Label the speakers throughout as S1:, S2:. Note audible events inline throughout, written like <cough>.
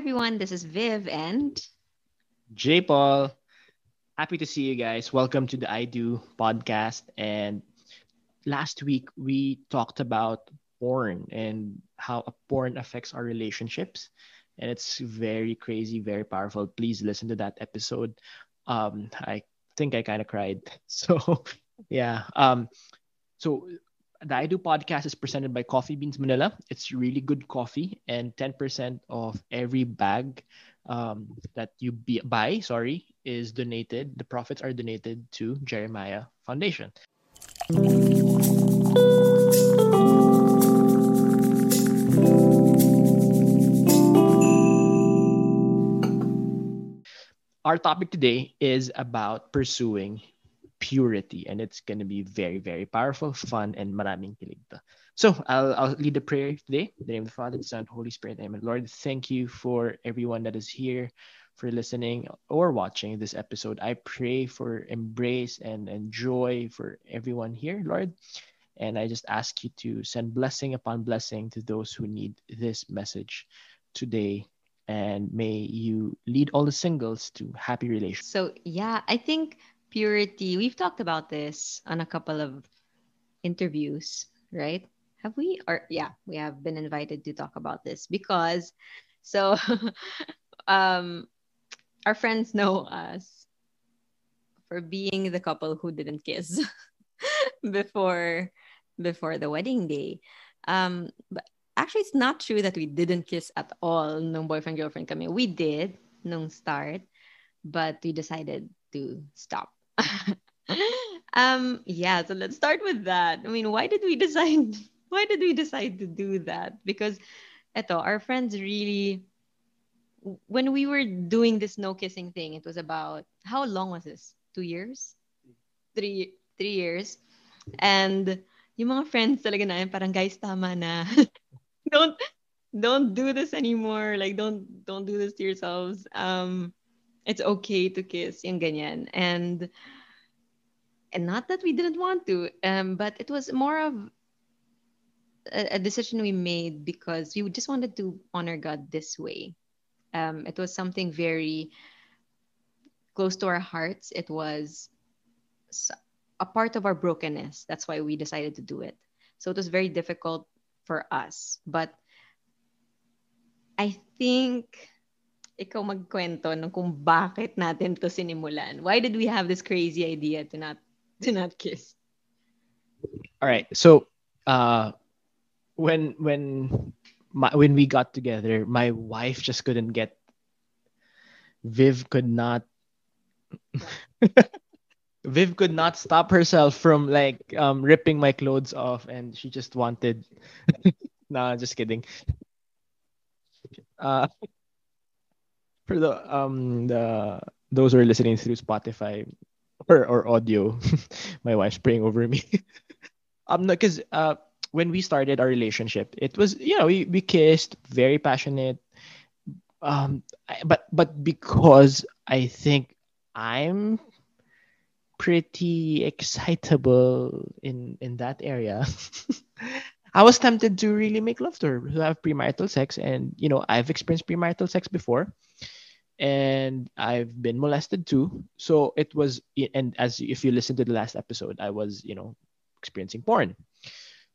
S1: everyone. This is Viv and
S2: J Paul. Happy to see you guys. Welcome to the I Do podcast. And last week we talked about porn and how porn affects our relationships. And it's very crazy, very powerful. Please listen to that episode. Um, I think I kind of cried. <laughs> So, yeah. Um, so the I Do podcast is presented by Coffee Beans Manila. It's really good coffee, and 10% of every bag um, that you be- buy, sorry, is donated. The profits are donated to Jeremiah Foundation. Our topic today is about pursuing purity and it's going to be very very powerful fun and maraming kilig so I'll, I'll lead the prayer today in the name of the father the son holy spirit amen lord. Thank you for everyone that is here for listening or watching this episode. I pray for embrace and, and joy for everyone here lord. And i just ask you to send blessing upon blessing to those who need this message today. And may you lead all the singles to happy relations.
S1: So yeah i think purity. We've talked about this on a couple of interviews, right? Have we? Or yeah, we have been invited to talk about this because so <laughs> um our friends know us for being the couple who didn't kiss <laughs> before before the wedding day. Um but actually it's not true that we didn't kiss at all nung boyfriend girlfriend kami. We did nung start, but we decided to stop <laughs> um yeah so let's start with that. I mean why did we decide <laughs> why did we decide to do that? Because eto our friends really when we were doing this no kissing thing it was about how long was this? Two years? Three three years. And yung mga friends talaga na parang guys tama na. <laughs> Don't don't do this anymore. Like don't don't do this to yourselves. Um it's okay to kiss, yung ganyan. And and not that we didn't want to, um, but it was more of a, a, decision we made because we just wanted to honor God this way. Um, it was something very close to our hearts. It was a part of our brokenness. That's why we decided to do it. So it was very difficult for us. But I think ikaw magkwento ng kung bakit natin to sinimulan. Why did we have this crazy idea to not to not kiss?
S2: All right. So, uh when when my, when we got together, my wife just couldn't get Viv could not <laughs> Viv could not stop herself from like um ripping my clothes off and she just wanted <laughs> no, just kidding. Uh for the um the those who are listening through Spotify or, or audio, <laughs> my wife's praying over me. <laughs> um, because uh, when we started our relationship, it was you know we, we kissed, very passionate. Um, but but because I think I'm pretty excitable in in that area. <laughs> I was tempted to really make love to her, to have premarital sex, and you know I've experienced premarital sex before, and I've been molested too. So it was, and as if you listen to the last episode, I was, you know, experiencing porn.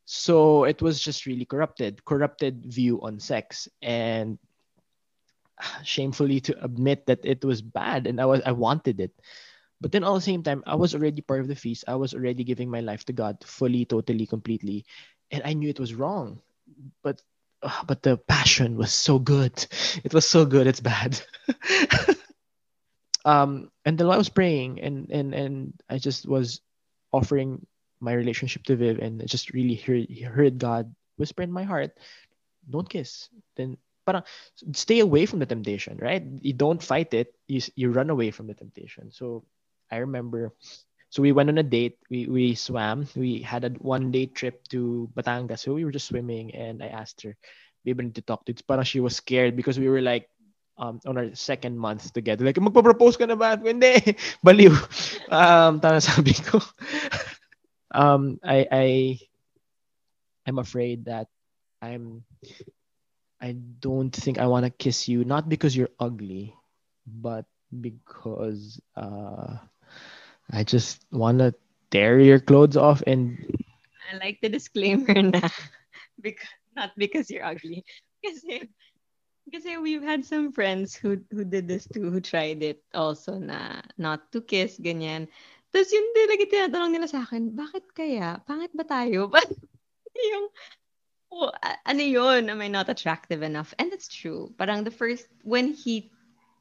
S2: So it was just really corrupted, corrupted view on sex, and shamefully to admit that it was bad, and I was, I wanted it. But then all the same time, I was already part of the feast. I was already giving my life to God fully, totally, completely, and I knew it was wrong. But oh, but the passion was so good. It was so good. It's bad. <laughs> um, and then I was praying, and and and I just was offering my relationship to Viv, and I just really heard heard God whisper in my heart, "Don't kiss." Then, parang stay away from the temptation, right? You don't fight it. You you run away from the temptation. So I remember so we went on a date. We we swam. We had a one day trip to Batangas. So we were just swimming, and I asked her, "Be able to talk to." It's parang she was scared because we were like um, on our second month together. Like, magpa-propose ka na ba? <laughs> Hindi. Baliw. Um, tama <laughs> sabi ko. um, I, I, I'm afraid that I'm, I don't think I want to kiss you, not because you're ugly, but because uh, I just want to tear your clothes off and
S1: I like the disclaimer na <laughs> because not because you're ugly. <laughs> Kasi kasi we've had some friends who who did this too, who tried it also na not to kiss, ganyan. Tapos yun talaga tinatanong nila sa akin, bakit kaya? Pangit ba tayo? <laughs> yung, oh, ano yun? Am I not attractive enough? And it's true. Parang the first, when he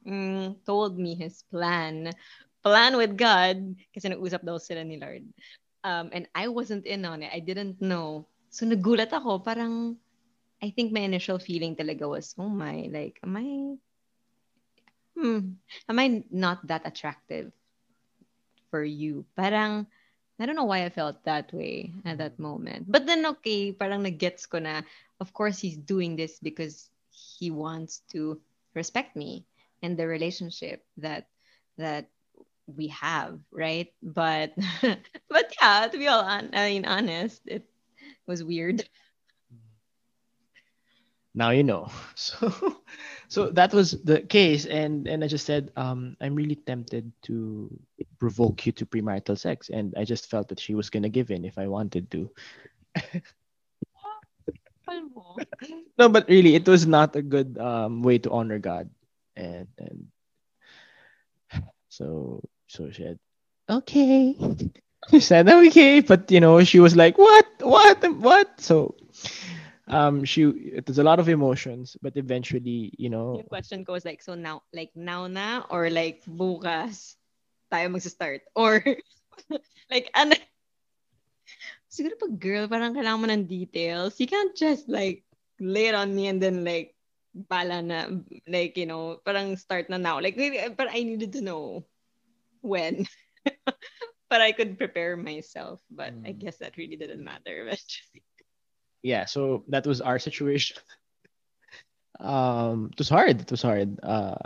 S1: mm, told me his plan, plan with God, kasi nag-usap daw sila ni Lord. Um, and I wasn't in on it. I didn't know. So nagulat ako, parang, I think my initial feeling talaga was, oh my, like, am I, hmm, am I not that attractive? for you. Parang, I don't know why I felt that way at that moment. But then, okay, parang nag-gets ko na, of course, he's doing this because he wants to respect me and the relationship that that we have, right? But <laughs> but yeah, to be all on, I mean honest, it was weird.
S2: Now you know. <laughs> So so that was the case and and i just said um i'm really tempted to provoke you to premarital sex and i just felt that she was to give in if i wanted to <laughs> no but really it was not a good um way to honor god and and so so she said okay. <laughs> She said okay but you know she was like what? What? What? So um she it was a lot of emotions but eventually you know
S1: Yung question goes like so now like now na or like bukas tayo magsa-start? Or <laughs> like ano? Siguro pag girl parang kailangan mo ng details. You can't just like lay it on me and then like bala na like you know parang start na now. Like but I needed to know when <laughs> but I could prepare myself but mm. I guess that really didn't matter <laughs> eventually
S2: yeah, so that was our situation. <laughs> um, it was hard. It was hard. Uh,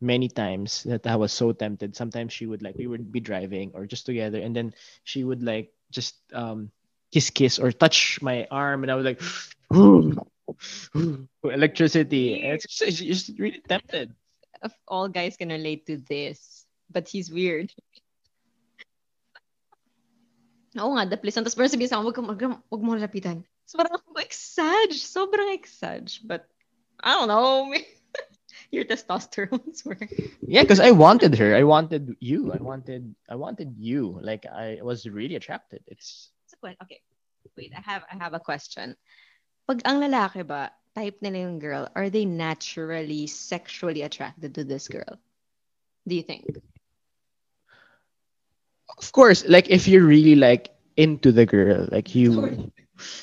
S2: many times that I was so tempted. Sometimes she would like we would be driving or just together, and then she would like just um kiss kiss or touch my arm, and I was like, <gasps> electricity. It's just, it's just really tempted.
S1: If all guys can relate to this, but he's weird. Oo nga, the place. Tapos parang sabihin sa akin, wag, wag, wag mo lapitan. So parang ako, exag. Sobrang exag. But, I don't know. <laughs> Your testosterones were...
S2: Yeah, because I wanted her. I wanted you. I wanted I wanted you. Like, I was really attracted. It's...
S1: Okay. Wait, I have I have a question. Pag ang lalaki ba, type nila yung girl, are they naturally sexually attracted to this girl? Do you think?
S2: Of course, like if you're really like into the girl, like you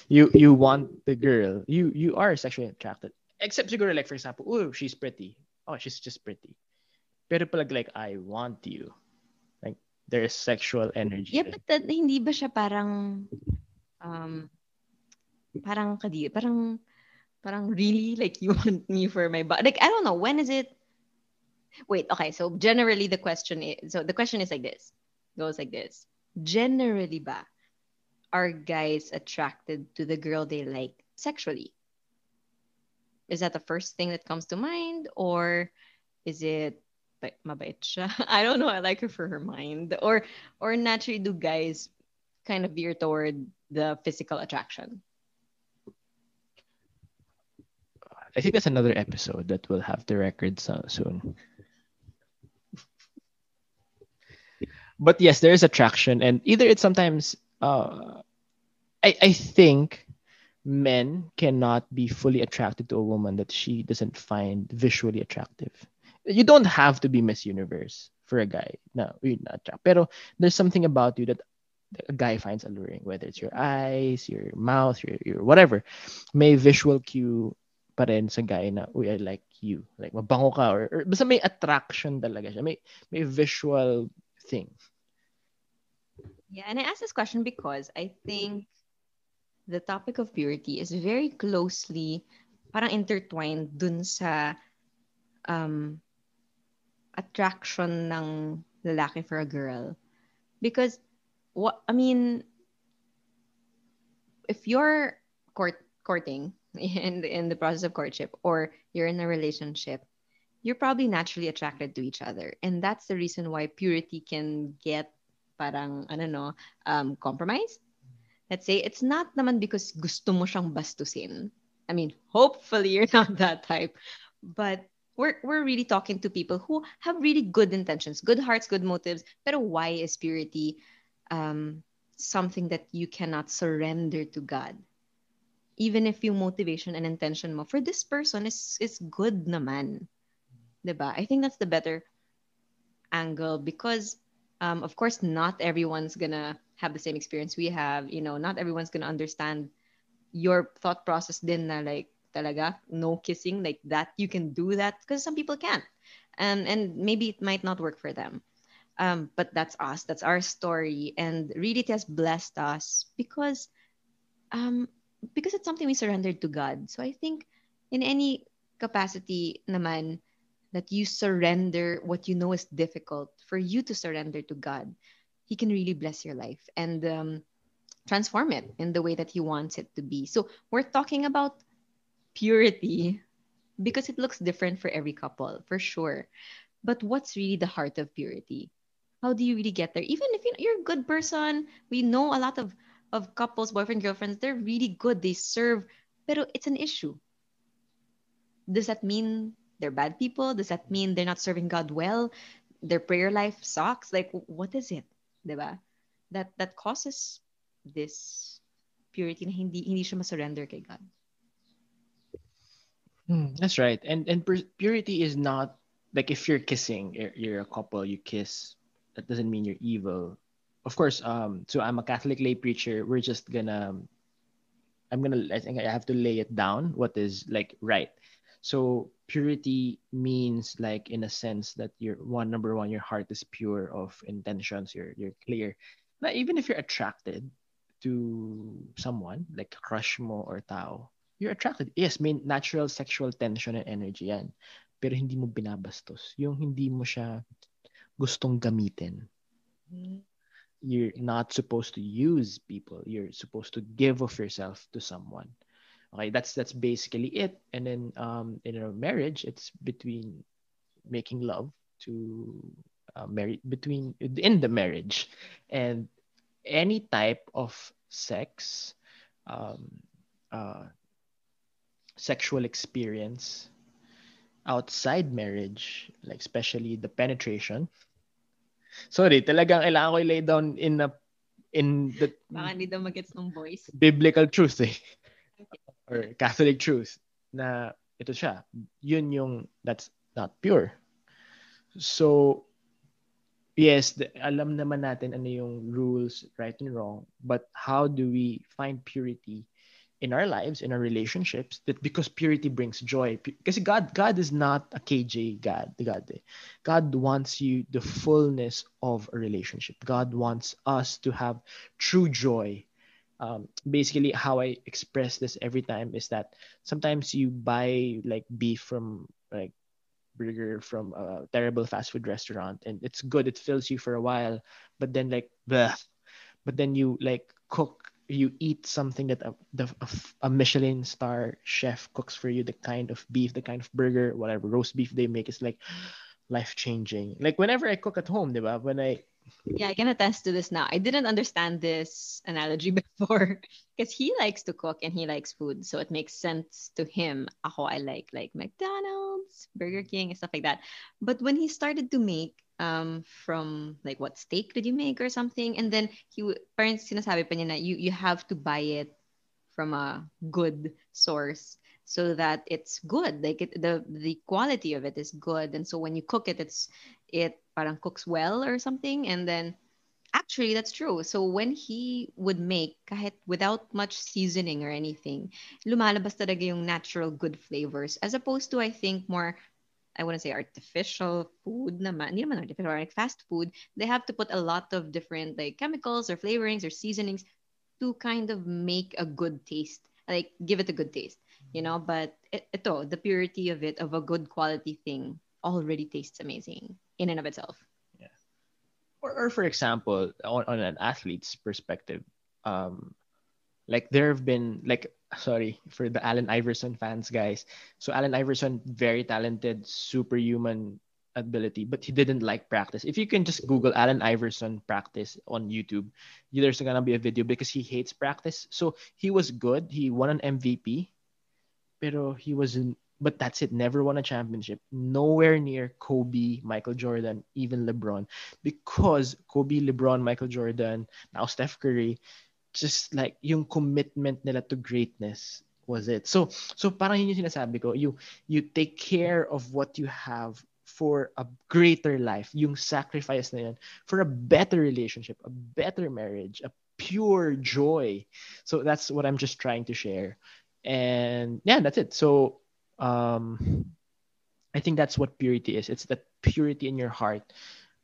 S2: you you want the girl, you you are sexually attracted. Except siguro like for example, oh she's pretty. Oh, she's just pretty. Pero pag like I want you. Like there is sexual energy.
S1: Yeah, but that, hindi ba siya parang um parang kadi parang parang really like you <laughs> want me for my body. Like I don't know when is it Wait, okay. So generally the question is so the question is like this. Goes like this. Generally ba are guys attracted to the girl they like sexually? Is that the first thing that comes to mind? Or is it like mabait? <laughs> I don't know. I like her for her mind. Or or naturally do guys kind of veer toward the physical attraction?
S2: I think that's another episode that we'll have the record soon. But yes, there is attraction, and either it's sometimes uh, I, I think men cannot be fully attracted to a woman that she doesn't find visually attractive. You don't have to be Miss Universe for a guy. No, you're not attractive. Pero there's something about you that a guy finds alluring, whether it's your eyes, your mouth, your, your whatever. May visual cue pa rin sa guy na, uy, I like you. Like, mabango ka. Or, or basta may attraction talaga siya. May, may visual thing.
S1: Yeah, and I asked this question because I think the topic of purity is very closely parang intertwined dun sa um, attraction ng lalaki for a girl. Because, what I mean, if you're court, courting <laughs> in in the process of courtship or you're in a relationship, you're probably naturally attracted to each other. And that's the reason why purity can get parang no, um, compromised. Let's say it's not naman because gusto mo siyang bastusin. I mean, hopefully you're <laughs> not that type. But we're we're really talking to people who have really good intentions, good hearts, good motives. But why is purity um, something that you cannot surrender to God? Even if your motivation and intention mo for this person is is good naman. Diba? I think that's the better angle because um, of course not everyone's gonna have the same experience we have. You know, not everyone's gonna understand your thought process din na like talaga no kissing like that you can do that because some people can't. Um, and maybe it might not work for them. Um, but that's us. That's our story. And really it has blessed us because um, because it's something we surrendered to god. So i think in any capacity naman that you surrender what you know is difficult for you to surrender to god he can really bless your life and um, transform it in the way that he wants it to be so we're talking about purity because it looks different for every couple, for sure. But what's really the heart of purity? How do you really get there? Even if you're a good person, we know a lot of, of couples, boyfriend, girlfriends, they're really good. They serve, but it's an issue. Does that mean they're bad people? Does that mean they're not serving God well? Their prayer life sucks? Like, what is it? Diba? That, that causes this purity na hindi, hindi siya masurrender kay God.
S2: Hmm, that's right. And and purity is not like if you're kissing, you're, you're a couple, you kiss. That doesn't mean you're evil. Of course, um. So I'm a Catholic lay preacher. We're just gonna. I'm gonna. I think I have to lay it down. What is like right? So purity means like in a sense that you're one number one, your heart is pure of intentions. You're you're clear. But even if you're attracted to someone like crush mo or tao, you're attracted. Yes, may natural sexual tension and energy yan. Pero hindi mo binabastos. Yung hindi mo siya gustong gamitin. Mm. You're not supposed to use people. You're supposed to give of yourself to someone. Okay, that's that's basically it. And then um, in a marriage, it's between making love to uh, marry between in the marriage, and any type of sex um, uh, sexual experience outside marriage, like especially the penetration. Sorry, talagang kailangan ko i-lay down in a in the
S1: Baka hindi daw magets ng voice.
S2: Biblical truth eh. Or Catholic truth na ito siya. Yun yung that's not pure. So yes, the, alam naman natin ano yung rules, right and wrong, but how do we find purity in our lives, in our relationships, that because purity brings joy. Because God, God is not a KJ God. God, eh. God wants you the fullness of a relationship. God wants us to have true joy. Um, basically, how I express this every time is that sometimes you buy like beef from like burger from a terrible fast food restaurant and it's good it fills you for a while but then like bleh, but then you like cook you eat something that a, the, a, Michelin star chef cooks for you, the kind of beef, the kind of burger, whatever roast beef they make is like life changing. Like whenever I cook at home, diba? When I
S1: yeah, I can attest to this now. I didn't understand this analogy <laughs> before because he likes to cook and he likes food, so it makes sense to him. Ako, I like like McDonald's, Burger King, and stuff like that. But when he started to make um from like what steak did you make or something and then he parents sinasabi pa niya na you you have to buy it from a good source so that it's good like it, the the quality of it is good and so when you cook it it's it parang cooks well or something. And then actually that's true. So when he would make kahit without much seasoning or anything lumalabas talaga yung natural good flavors. As opposed to i think more I wouldn't say artificial food naman, hindi naman artificial, like fast food, they have to put a lot of different like chemicals or flavorings or seasonings to kind of make a good taste, like give it a good taste, you know. But it, ito, the purity of it, of a good quality thing, already tastes amazing in and of itself.
S2: Yeah. Or, or for example, on, on an athlete's perspective, um, Like there have been like sorry for the Allen Iverson fans, guys. So Allen Iverson, very talented, superhuman ability, but he didn't like practice. If you can just Google Allen Iverson practice on YouTube, there's gonna be a video because he hates practice. So he was good. He won an MVP, pero he wasn't. But that's it. Never won a championship. Nowhere near Kobe, Michael Jordan, even LeBron, because Kobe, LeBron, Michael Jordan, now Steph Curry, just like yung commitment nila to greatness was it. So so parang yun yung sinasabi ko, you you take care of what you have for a greater life, yung sacrifice na yan, for a better relationship, a better marriage, a pure joy. So that's what I'm just trying to share. And yeah, that's it. So um I think that's what purity is. It's that purity in your heart,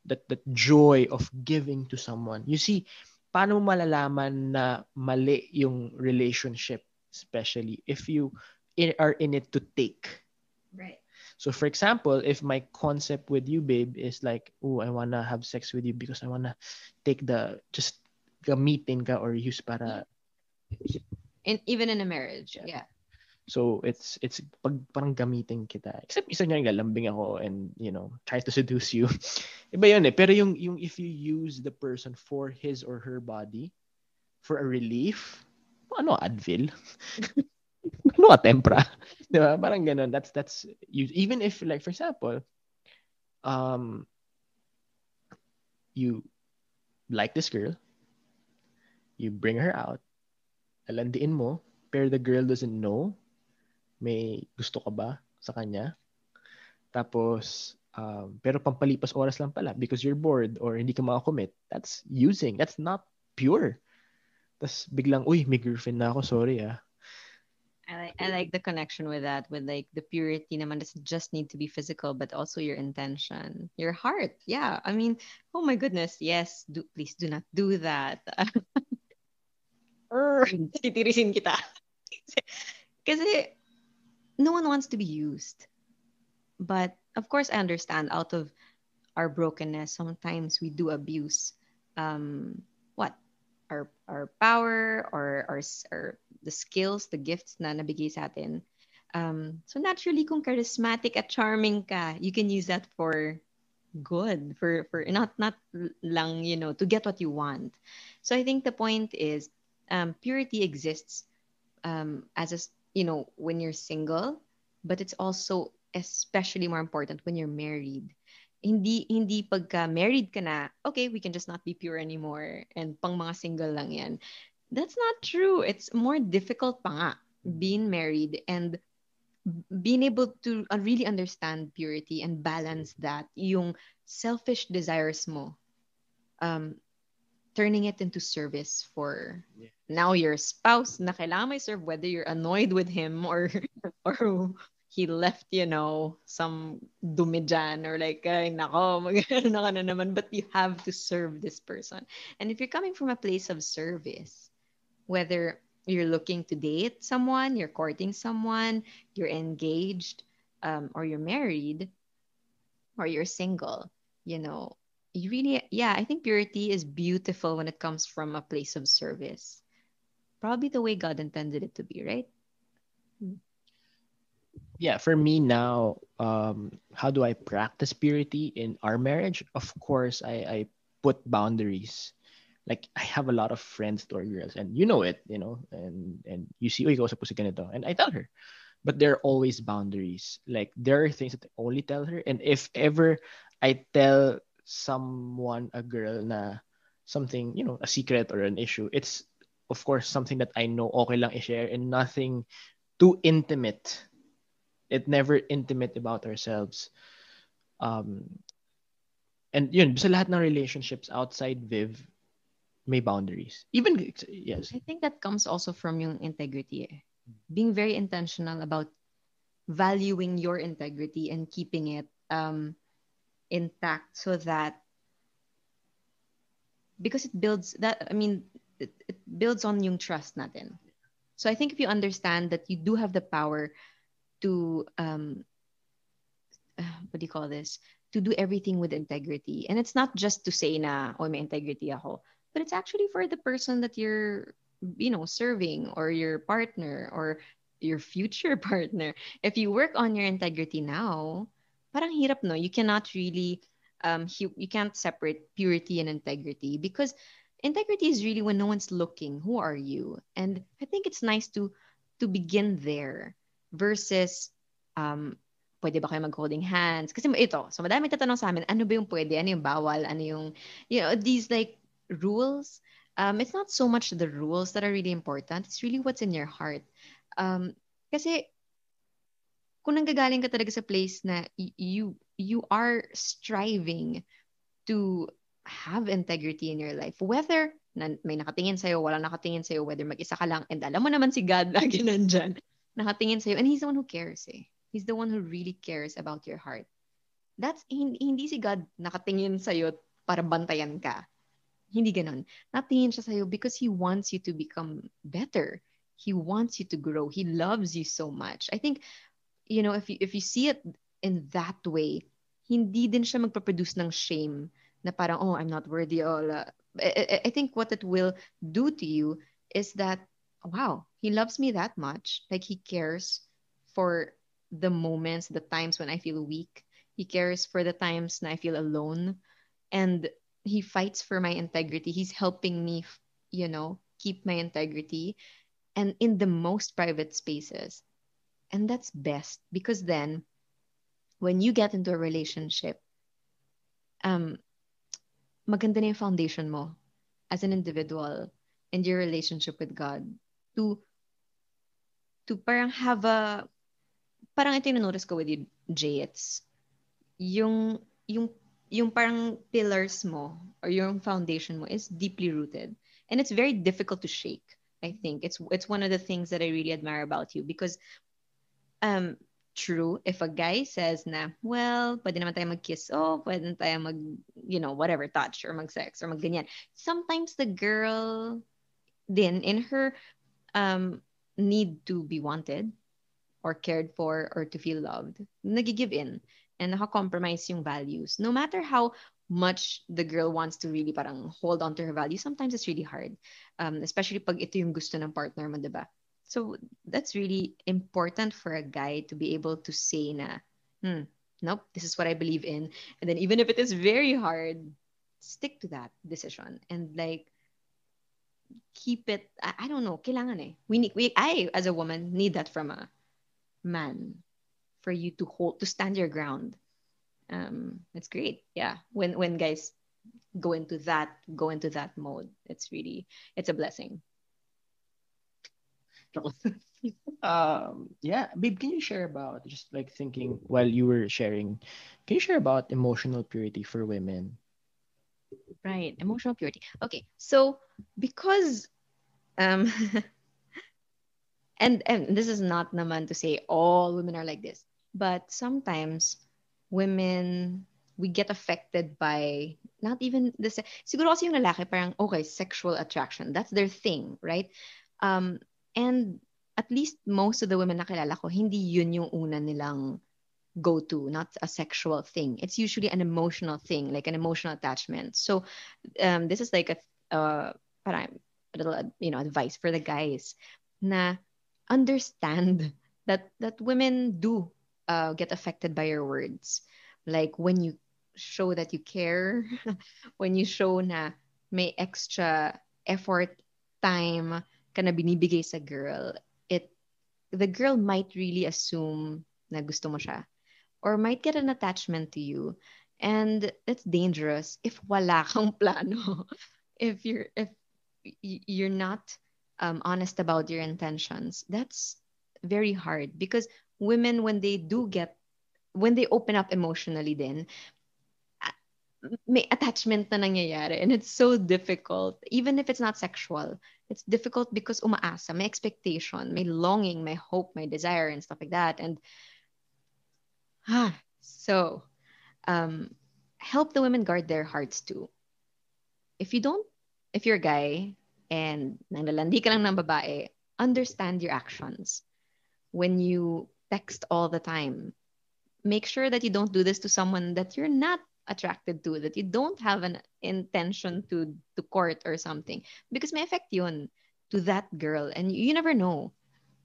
S2: that that joy of giving to someone. You see, paano mo malalaman na mali yung relationship, especially if you in, are in it to take.
S1: Right.
S2: So for example, if my concept with you, babe, is like, oh, I wanna have sex with you because I wanna take the just gamitin ka or use para
S1: In even in a marriage.
S2: Yeah.
S1: Yeah.
S2: So it's it's pag parang gamitin kita. Except isa niya lalambing ako and you know, try to seduce you. <laughs> Iba yun eh. Pero yung yung if you use the person for his or her body for a relief, ano Advil? <laughs> ano ka tempra? <laughs> Ba? Parang ganun. That's that's you even if like for example, um you like this girl, you bring her out, alandiin mo, pero the girl doesn't know may gusto ka ba sa kanya. Tapos, um, pero pampalipas oras lang pala because you're bored or hindi ka makakommit. That's using. That's not pure. Tapos biglang, uy, may girlfriend na ako, sorry ah.
S1: I like I like the connection with that, with like the purity naman doesn't just need to be physical, but also your intention, your heart. Yeah. I mean, oh my goodness, yes, do please do not do that. <laughs> Titirisin kita. <laughs> Kasi no one wants to be used. But of course I understand out of our brokenness, sometimes we do abuse um what? Our our power or our, our the skills, the gifts na nabigay sa atin. Um, so naturally, kung charismatic at charming ka, you can use that for good, for for not not lang you know to get what you want. So I think the point is, um, purity exists um, as a you know when you're single, but it's also especially more important when you're married. Hindi hindi pagka married ka na, okay, we can just not be pure anymore and pang mga single lang yan. That's not true. It's more difficult pa nga being married and being able to uh, really understand purity and balance that yung selfish desires mo um turning it into service for
S2: Yeah.
S1: now your spouse na kailangan may serve whether you're annoyed with him or <laughs> or he left you know some dumi dyan or like ay nako mag <laughs> na ka na naman but you have to serve this person and if you're coming from a place of service whether you're looking to date someone, you're courting someone, you're engaged, um, or you're married, or you're single, you know, you really, yeah, I think purity is beautiful when it comes from a place of service. Probably the way God intended it to be, right?
S2: Yeah, for me now, um, how do I practice purity in our marriage? Of course, I, I put boundaries. Like I have a lot of friends to our girls, and you know it, you know, and and you see, oh, ikaw sa pusi ganito, and I tell her, but there are always boundaries. Like there are things that I only tell her, and if ever I tell someone, a girl, na something, you know, a secret or an issue, it's of course something that I know okay lang i-share and nothing too intimate. It never intimate about ourselves. Um, and yun, sa lahat ng relationships outside Viv, may boundaries. Even, yes.
S1: I think that comes also from yung integrity. eh. Being very intentional about valuing your integrity and keeping it um, intact so that because it builds that I mean it, it builds on yung trust natin. So I think if you understand that you do have the power to um uh, what do you call this? To do everything with integrity. And it's not just to say na, oh, may integrity ako. But it's actually for the person that you're you know serving or your partner or your future <laughs> partner if you work on your integrity now parang hirap no you cannot really um you, you can't separate purity and integrity because integrity is really when no one's looking who are you and i think it's nice to to begin there versus um pwede ba kayo mag-holding hands? Kasi ito, so madami tatanong sa amin, ano ba yung pwede, ano yung bawal, ano yung, you know, these like rules. Um, it's not so much the rules that are really important. It's really what's in your heart. Um, kasi kung nanggagaling ka talaga sa place na you you are striving to have integrity in your life, whether na, may nakatingin sa'yo, wala nakatingin sa'yo, whether mag-isa ka lang, and alam mo naman si God <laughs> lagi nandyan, nakatingin sa'yo, and He's the one who cares eh. He's the one who really cares about your heart. That's, hindi, hindi si God nakatingin sa'yo para bantayan ka. Hindi ganon. Natingin siya sa'yo because He wants you to become better. He wants you to grow. He loves you so much. I think, you know, if you, if you see it in that way, hindi din siya magpaproduce ng shame na parang, oh, I'm not worthy. All, uh, I, I think what it will do to you is that, wow, he loves me that much. Like he cares for the moments, the times when I feel weak. He cares for the times when I feel alone. And he fights for my integrity. He's helping me, you know, keep my integrity and in the most private spaces. And that's best because then when you get into a relationship, um, maganda na yung foundation mo as an individual and your relationship with God to to parang have a parang ito yung notice ko with you, Jay, it's yung yung yung parang pillars mo or yung foundation mo is deeply rooted and it's very difficult to shake i think. It's it's one of the things that i really admire about you because um true if a guy says na well pwede naman tayo mag-kiss oh pwede tayo mag you know whatever touch or mag-sex or mag-ganyan sometimes the girl then in her um need to be wanted or cared for or to feel loved, nagigive in and naka-compromise yung values. No matter how much the girl wants to really parang hold on to her values, sometimes it's really hard. Um, especially pag ito yung gusto ng partner mo, diba? So that's really important for a guy to be able to say na, hmm, nope, this is what I believe in. And then even if it is very hard, stick to that decision and like keep it. I, I don't know, kailangan eh. We need, we, I as a woman need that from a man for you to hold to stand your ground um it's great yeah when when guys go into that go into that mode it's really it's a blessing <laughs>
S2: um yeah babe can you share about just like thinking while you were sharing can you share about emotional purity for women?
S1: Right emotional purity. Okay so because um <laughs> and and this is not naman to say all women are like this but sometimes women we get affected by not even the siguro kasi yung lalaki parang okay sexual attraction that's their thing right? Um and at least most of the women na kilala ko hindi yun yung una nilang go to not a sexual thing it's usually an emotional thing like an emotional attachment so um this is like a uh parang a little you know advice for the guys na understand <laughs> that that women do uh, get affected by your words. Like when you show that you care, <laughs> when you show na may extra effort, time ka na binibigay sa girl, it the girl might really assume na gusto mo siya or might get an attachment to you. And it's dangerous if wala <laughs> kang plano. if you're if you're not um, honest about your intentions, that's very hard because women, when they do get, when they open up emotionally, then may attachment na nangyayari and it's so difficult even if it's not sexual it's difficult because umaasa may expectation may longing may hope may desire and stuff like that and ah so um help the women guard their hearts too if you don't if you're a guy and nanlalandi ka lang ng babae, understand your actions. When you text all the time, make sure that you don't do this to someone that you're not attracted to, that you don't have an intention to to court or something. Because may affect yun. to that girl and you never know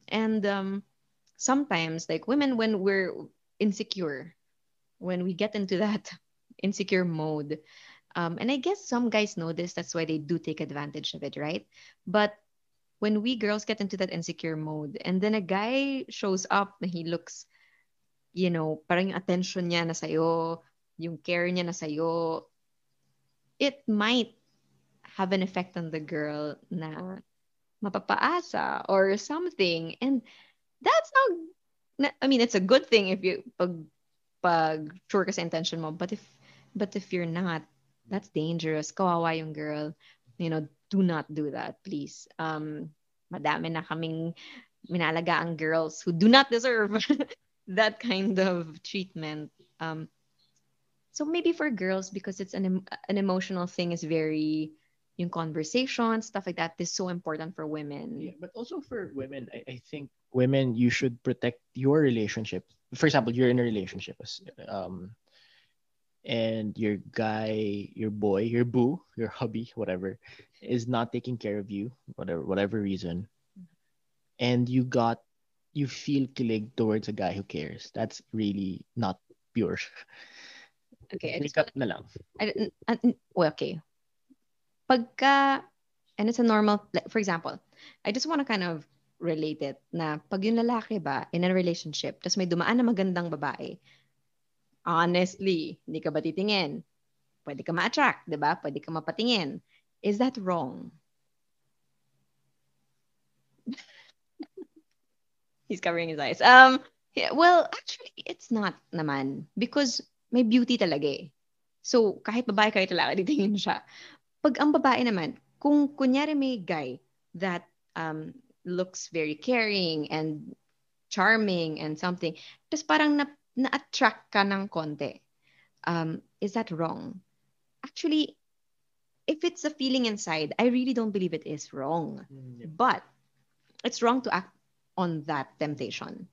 S1: and um sometimes like women when we're insecure when we get into that <laughs> insecure mode um, and i guess some guys know this that's why they do take advantage of it right but when we girls get into that insecure mode and then a guy shows up and he looks you know parang attention niya na sa'yo yung care niya na sa'yo it might have an effect on the girl na mapapaasa or something. And that's not I mean it's a good thing if you pag pag sure ka sa intention mo but if but if you're not that's dangerous. Kawawa yung girl. You know do not do that please. Um madami na kaming minalagaang girls who do not deserve <laughs> that kind of treatment. Um so maybe for girls because it's an an emotional thing is very yung conversation, stuff like that is so important for women.
S2: Yeah, but also for women, I, I think women you should protect your relationship. For example, you're in a relationship, um, and your guy, your boy, your boo, your hubby, whatever, is not taking care of you, whatever whatever reason, and you got you feel kilig towards a guy who cares. That's really not pure. <laughs>
S1: Okay, I
S2: just, na lang.
S1: I, well, okay pagka, and it's a normal, for example, I just want to kind of relate it na pag yung lalaki ba in a relationship, tapos may dumaan na magandang babae, honestly, hindi ka ba titingin? Pwede ka ma-attract, di ba? Pwede ka mapatingin. Is that wrong? <laughs> He's covering his eyes. Um, yeah, well, actually, it's not naman. Because may beauty talaga eh. So, kahit babae kahit lalaki, <laughs> titingin siya. Pag ang babae naman, kung kunyari may guy that um, looks very caring and charming and something, tapos parang na, na-attract ka ng konti, um, is that wrong? Actually, if it's a feeling inside, I really don't believe it is wrong. Mm-hmm. But it's wrong to act on that temptation.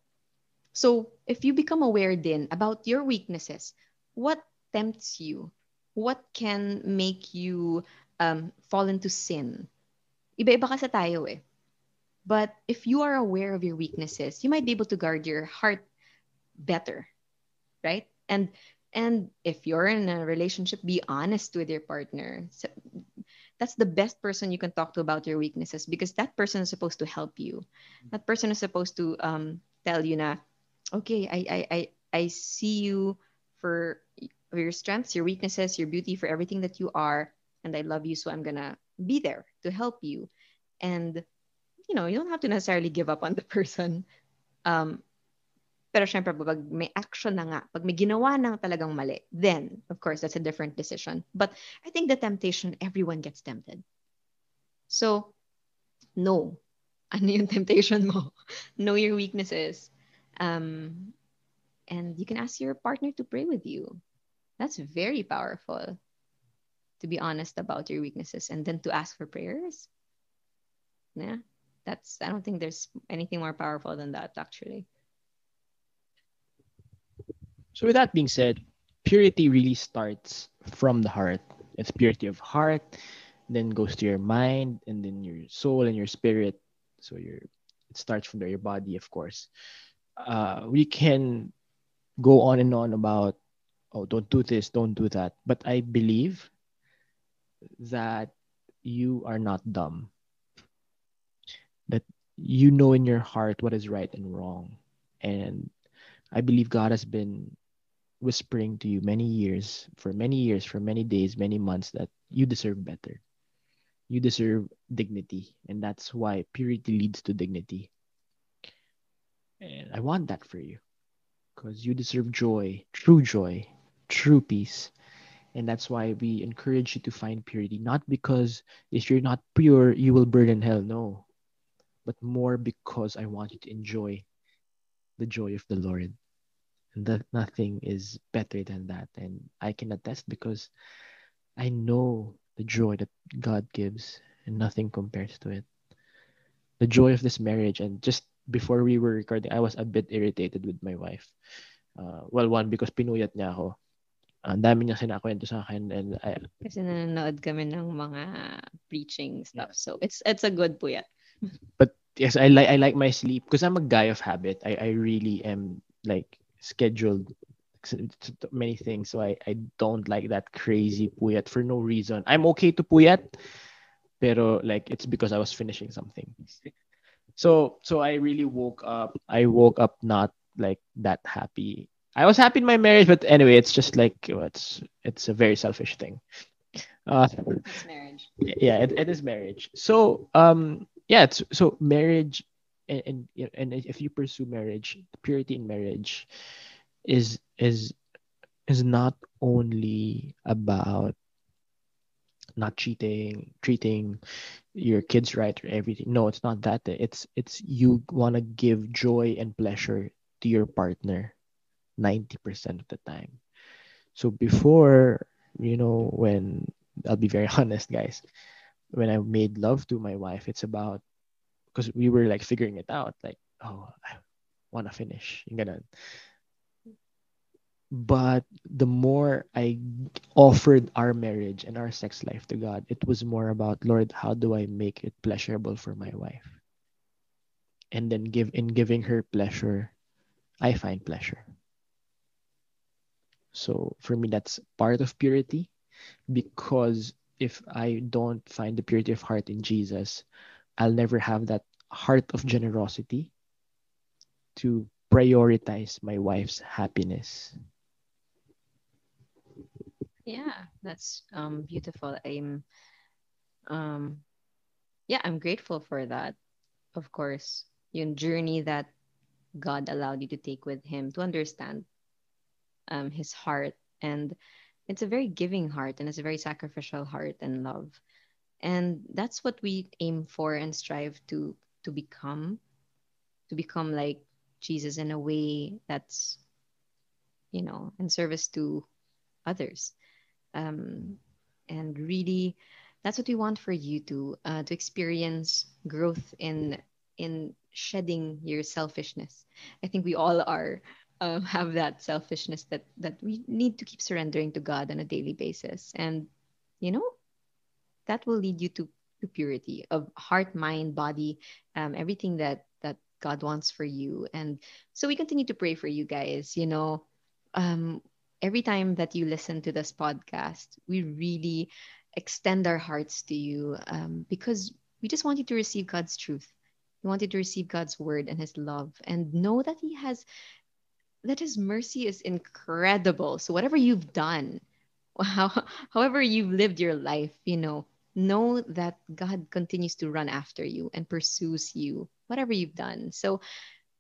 S1: So if you become aware then about your weaknesses, what tempts you? What can make you um, fall into sin. Iba-iba kasi tayo eh. But if you are aware of your weaknesses, you might be able to guard your heart better, right? And and if you're in a relationship, be honest with your partner. So that's the best person you can talk to about your weaknesses because that person is supposed to help you. That person is supposed to um, tell you na, okay, I, I, I, I see you for your strengths, your weaknesses, your beauty, for everything that you are and I love you, so I'm gonna be there to help you. And you know, you don't have to necessarily give up on the <laughs> person. Um, pero syempre, pag may action na nga, pag may ginawa na talagang mali, then, of course, that's a different decision. But I think the temptation, everyone gets tempted. So, no. <laughs> Ano yung temptation mo? know your weaknesses. Um, and you can ask your partner to pray with you. That's very powerful to be honest about your weaknesses and then to ask for prayers. Yeah. That's I don't think there's anything more powerful than that actually.
S2: So with that being said, purity really starts from the heart. It's purity of heart, then goes to your mind and then your soul and your spirit. So your it starts from there, your body, of course. Uh, we can go on and on about oh don't do this, don't do that. But I believe that you are not dumb. That you know in your heart what is right and wrong. And I believe God has been whispering to you many years, for many years, for many days, many months, that you deserve better. You deserve dignity. And that's why purity leads to dignity. And I want that for you because you deserve joy, true joy, true peace, and that's why we encourage you to find purity, not because if you're not pure, you will burn in hell. No. But more because I want you to enjoy the joy of the Lord. And that nothing is better than that. And I can attest because I know the joy that God gives and nothing compares to it. The joy of this marriage. And just before we were recording, I was a bit irritated with my wife. Uh, well, one, because pinuyat niya ako ang dami niya sinakwento sa akin and I,
S1: kasi nanonood kami ng mga preaching stuff. Yeah. So it's it's a good puyat. <laughs>
S2: but yes, I like I like my sleep because I'm a guy of habit. I I really am like scheduled many things, so I I don't like that crazy puyat for no reason. I'm okay to puyat, pero like it's because I was finishing something. So so I really woke up. I woke up not like that happy. I was happy in my marriage, but anyway, it's just like it's it's a very selfish thing.
S1: Uh, it's marriage.
S2: Yeah, it, it is marriage. So um yeah, it's, so marriage and, and and if you pursue marriage, purity in marriage is is is not only about not cheating, treating your kids right or everything. No, it's not that. It's it's you want to give joy and pleasure to your partner 90% of the time. So before, you know, when I'll be very <laughs> honest, guys, when I made love to my wife, it's about because we were like figuring it out, like, oh, I want to finish. Ganun. But the more I offered our marriage and our sex life to God, it was more about, Lord, how do I make it pleasurable for my wife? And then give in giving her pleasure, I find pleasure. So for me, that's part of purity because if I don't find the purity of heart in Jesus, I'll never have that heart of generosity to prioritize my wife's happiness.
S1: Yeah, that's um beautiful. I'm um yeah, I'm grateful for that. Of course, yung journey that God allowed you to take with him to understand um his heart and it's a very giving heart and it's a very sacrificial heart and love. And that's what we aim for and strive to to become to become like Jesus in a way that's you know in service to others um, and really that's what we want for you to uh, to experience growth in in shedding your selfishness. I think we all are uh, <laughs> have that selfishness that that we need to keep surrendering to god on a daily basis. And you know that will lead you to to purity of heart mind body um, everything that that god wants for you. And so we continue to pray for you guys you know um, every time that you listen to this podcast, we really extend our hearts to you um, because we just want you to receive God's truth. We want you to receive God's word and His love and know that He has, that His mercy is incredible. So, whatever you've done, <laughs> how, however you've lived your life, you know, know that God continues to run after you and pursues you, whatever you've done. So,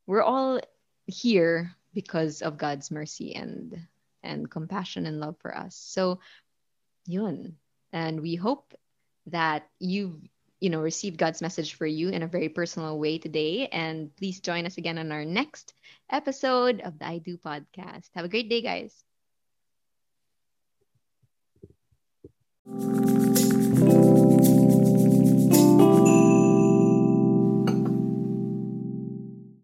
S1: we're all here because of God's mercy and and compassion and love for us. So, yun. And we hope that you've you know received God's message for you in a very personal way today. And please join us again on our next episode of the I Do podcast. Have a great day, guys.